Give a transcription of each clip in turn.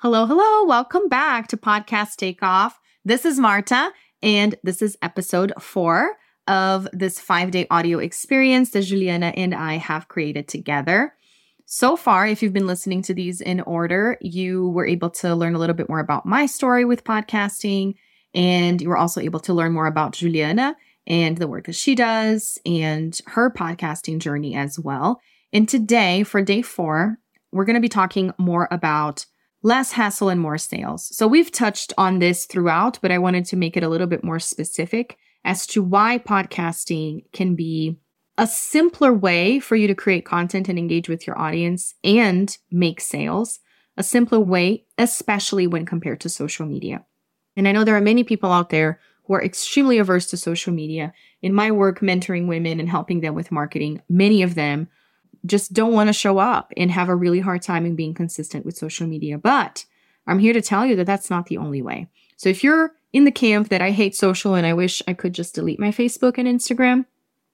Hello, hello. Welcome back to Podcast Takeoff. This is Marta, and this is episode four of this five day audio experience that Juliana and I have created together. So far, if you've been listening to these in order, you were able to learn a little bit more about my story with podcasting, and you were also able to learn more about Juliana and the work that she does and her podcasting journey as well. And today, for day four, we're going to be talking more about less hassle and more sales. So we've touched on this throughout, but I wanted to make it a little bit more specific as to why podcasting can be a simpler way for you to create content and engage with your audience and make sales. A simpler way, especially when compared to social media. And I know there are many people out there who are extremely averse to social media. In my work, mentoring women and helping them with marketing, many of them just don't want to show up and have a really hard time in being consistent with social media. But I'm here to tell you that that's not the only way. So if you're in the camp that I hate social and I wish I could just delete my Facebook and Instagram,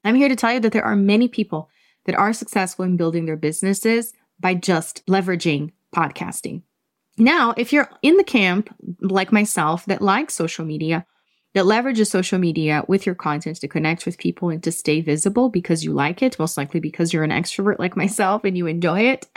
I'm here to tell you that there are many people that are successful in building their businesses by just leveraging podcasting. Now, if you're in the camp like myself that likes social media, that leverages social media with your content to connect with people and to stay visible because you like it, most likely because you're an extrovert like myself and you enjoy it,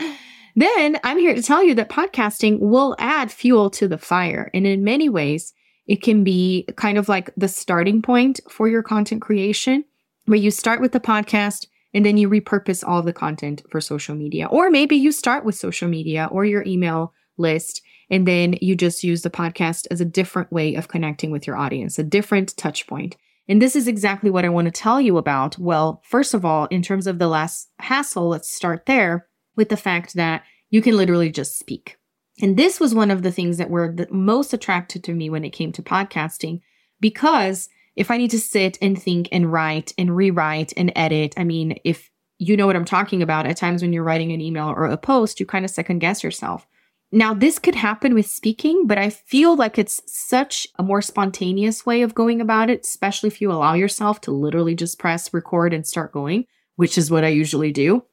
then I'm here to tell you that podcasting will add fuel to the fire. And in many ways, it can be kind of like the starting point for your content creation, where you start with the podcast and then you repurpose all the content for social media. Or maybe you start with social media or your email list and then you just use the podcast as a different way of connecting with your audience, a different touch point. And this is exactly what I want to tell you about. Well, first of all, in terms of the last hassle, let's start there with the fact that you can literally just speak. And this was one of the things that were the most attracted to me when it came to podcasting, because if I need to sit and think and write and rewrite and edit, I mean, if you know what I'm talking about, at times when you're writing an email or a post, you kind of second guess yourself. Now, this could happen with speaking, but I feel like it's such a more spontaneous way of going about it, especially if you allow yourself to literally just press record and start going, which is what I usually do.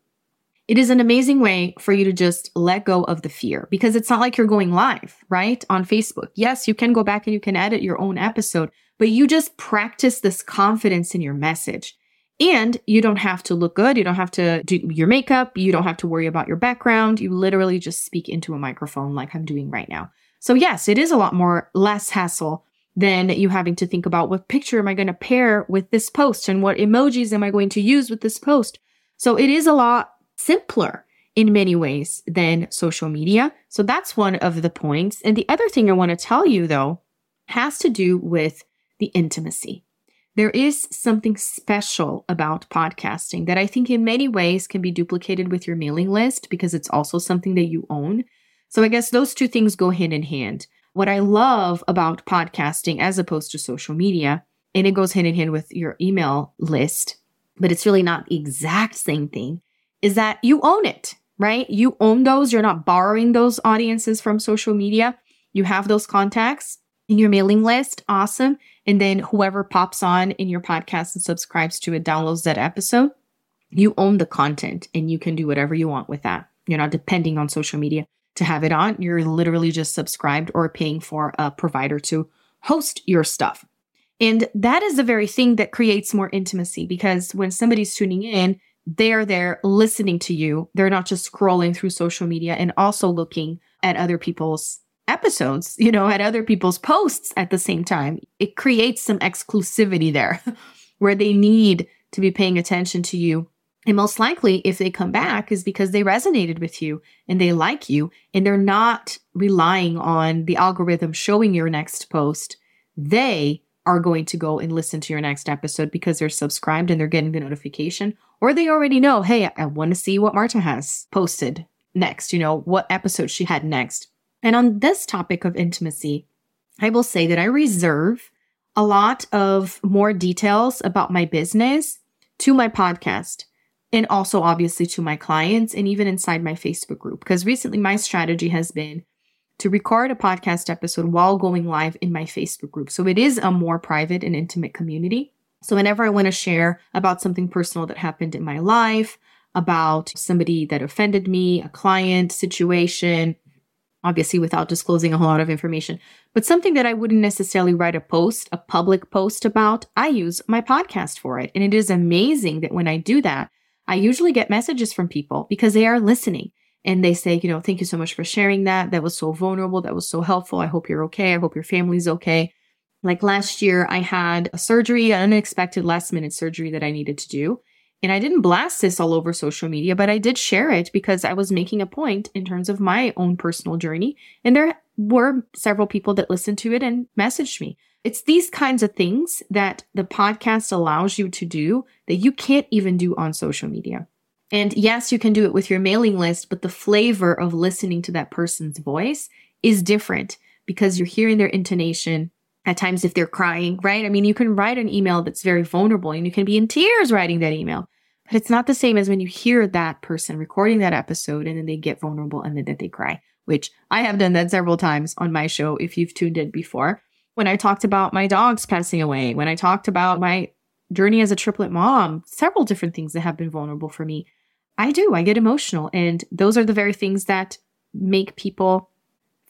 It is an amazing way for you to just let go of the fear because it's not like you're going live, right? On Facebook. Yes, you can go back and you can edit your own episode, but you just practice this confidence in your message. And you don't have to look good. You don't have to do your makeup. You don't have to worry about your background. You literally just speak into a microphone like I'm doing right now. So, yes, it is a lot more less hassle than you having to think about what picture am I going to pair with this post and what emojis am I going to use with this post. So, it is a lot simpler in many ways than social media. So, that's one of the points. And the other thing I want to tell you, though, has to do with the intimacy. There is something special about podcasting that I think in many ways can be duplicated with your mailing list because it's also something that you own. So I guess those two things go hand in hand. What I love about podcasting as opposed to social media, and it goes hand in hand with your email list, but it's really not the exact same thing, is that you own it, right? You own those. You're not borrowing those audiences from social media. You have those contacts in your mailing list. Awesome. And then whoever pops on in your podcast and subscribes to it downloads that episode. You own the content and you can do whatever you want with that. You're not depending on social media to have it on. You're literally just subscribed or paying for a provider to host your stuff. And that is the very thing that creates more intimacy because when somebody's tuning in, they're there listening to you. They're not just scrolling through social media and also looking at other people's episodes, you know, at other people's posts at the same time. It creates some exclusivity there where they need to be paying attention to you. And most likely, if they come back, is because they resonated with you and they like you and they're not relying on the algorithm showing your next post. They are going to go and listen to your next episode because they're subscribed and they're getting the notification, or they already know, hey, I want to see what Marta has posted next, you know, what episode she had next. And on this topic of intimacy, I will say that I reserve a lot of more details about my business to my podcast and also obviously to my clients and even inside my Facebook group. Because recently my strategy has been to record a podcast episode while going live in my Facebook group. So it is a more private and intimate community. So whenever I want to share about something personal that happened in my life, about somebody that offended me, a client situation, obviously without disclosing a whole lot of information. But something that I wouldn't necessarily write a post, a public post about, I use my podcast for it. And it is amazing that when I do that, I usually get messages from people because they are listening and they say, you know, thank you so much for sharing that. That was so vulnerable. That was so helpful. I hope you're okay. I hope your family's okay. Like last year, I had a surgery, an unexpected last minute surgery that I needed to do. And I didn't blast this all over social media, but I did share it because I was making a point in terms of my own personal journey. And there were several people that listened to it and messaged me. It's these kinds of things that the podcast allows you to do that you can't even do on social media. And yes, you can do it with your mailing list, but the flavor of listening to that person's voice is different because you're hearing their intonation. At times, if they're crying, right? I mean, you can write an email that's very vulnerable and you can be in tears writing that email. But it's not the same as when you hear that person recording that episode and then they get vulnerable and then they cry, which I have done that several times on my show if you've tuned in before. When I talked about my dogs passing away, when I talked about my journey as a triplet mom, several different things that have been vulnerable for me. I do, I get emotional. And those are the very things that make people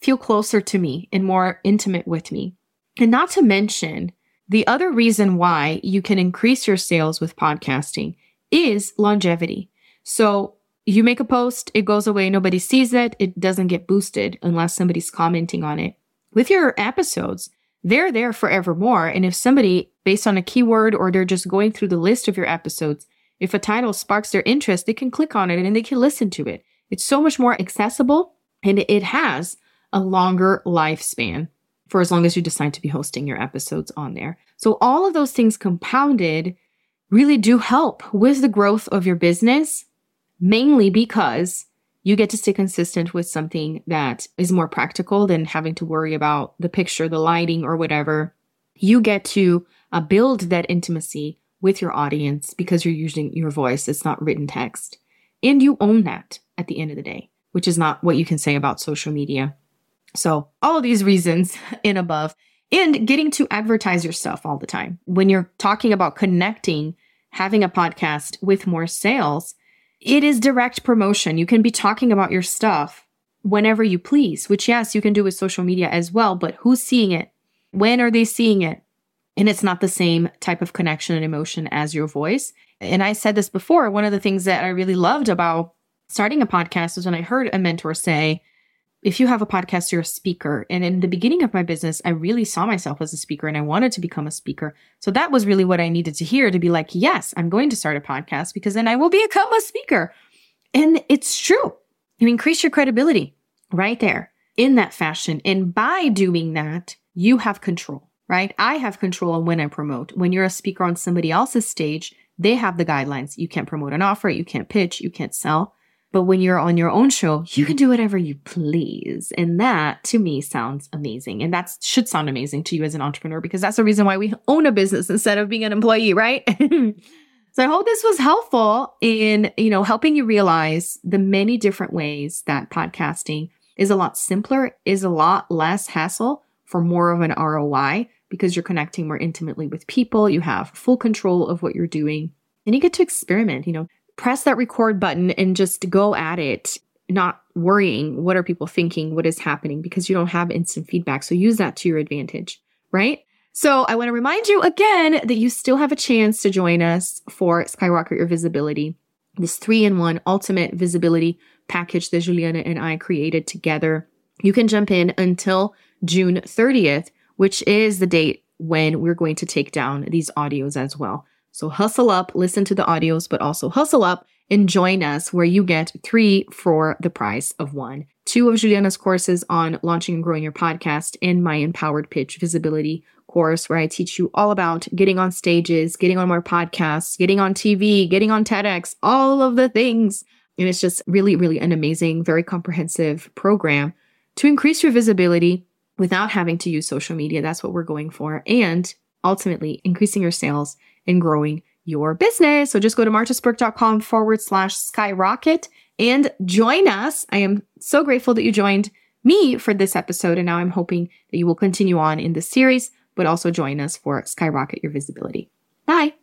feel closer to me and more intimate with me. And not to mention, the other reason why you can increase your sales with podcasting is longevity. So you make a post, it goes away, nobody sees it, it doesn't get boosted unless somebody's commenting on it. With your episodes, they're there forevermore. And if somebody, based on a keyword or they're just going through the list of your episodes, if a title sparks their interest, they can click on it and they can listen to it. It's so much more accessible and it has a longer lifespan for as long as you decide to be hosting your episodes on there. So all of those things compounded really do help with the growth of your business, mainly because you get to stay consistent with something that is more practical than having to worry about the picture, the lighting, or whatever. You get to uh, build that intimacy with your audience because you're using your voice. It's not written text. And you own that at the end of the day, which is not what you can say about social media. So, all of these reasons and above, and getting to advertise your stuff all the time. When you're talking about connecting having a podcast with more sales, it is direct promotion. You can be talking about your stuff whenever you please, which, yes, you can do with social media as well, but who's seeing it? When are they seeing it? And it's not the same type of connection and emotion as your voice. And I said this before. One of the things that I really loved about starting a podcast is when I heard a mentor say, if you have a podcast, you're a speaker. And in the beginning of my business, I really saw myself as a speaker and I wanted to become a speaker. So that was really what I needed to hear to be like, yes, I'm going to start a podcast because then I will become a speaker. And it's true. You increase your credibility right there in that fashion. And by doing that, you have control, right? I have control on when I promote. When you're a speaker on somebody else's stage, they have the guidelines. You can't promote an offer, you can't pitch, you can't sell. But when you're on your own show, you can do whatever you please. And that to me sounds amazing. And that should sound amazing to you as an entrepreneur because that's the reason why we own a business instead of being an employee, right? so I hope this was helpful in, you know, helping you realize the many different ways that podcasting is a lot simpler, is a lot less hassle for more of an ROI because you're connecting more intimately with people. You have full control of what you're doing and you get to experiment, you know, press that record button and just go at it, not worrying what are people thinking, what is happening, because you don't have instant feedback. So use that to your advantage, right? So I want to remind you again that you still have a chance to join us for Skyrocket Your Visibility, this three in one ultimate visibility package that Juliana and I created together. You can jump in until June 30th, which is the date when we're going to take down these audios as well. So hustle up, listen to the audios, but also hustle up and join us where you get three for the price of one. Two of Juliana's courses on launching and growing your podcast and my empowered pitch visibility course where I teach you all about getting on stages, getting on more podcasts, getting on TV, getting on TEDx, all of the things. And it's just really, really an amazing, very comprehensive program to increase your visibility without having to use social media. That's what we're going for. And ultimately increasing your sales and growing your business. So just go to martaspirk.com forward slash skyrocket and join us. I am so grateful that you joined me for this episode. And now I'm hoping that you will continue on in this series, but also join us for Skyrocket Your Visibility. Bye.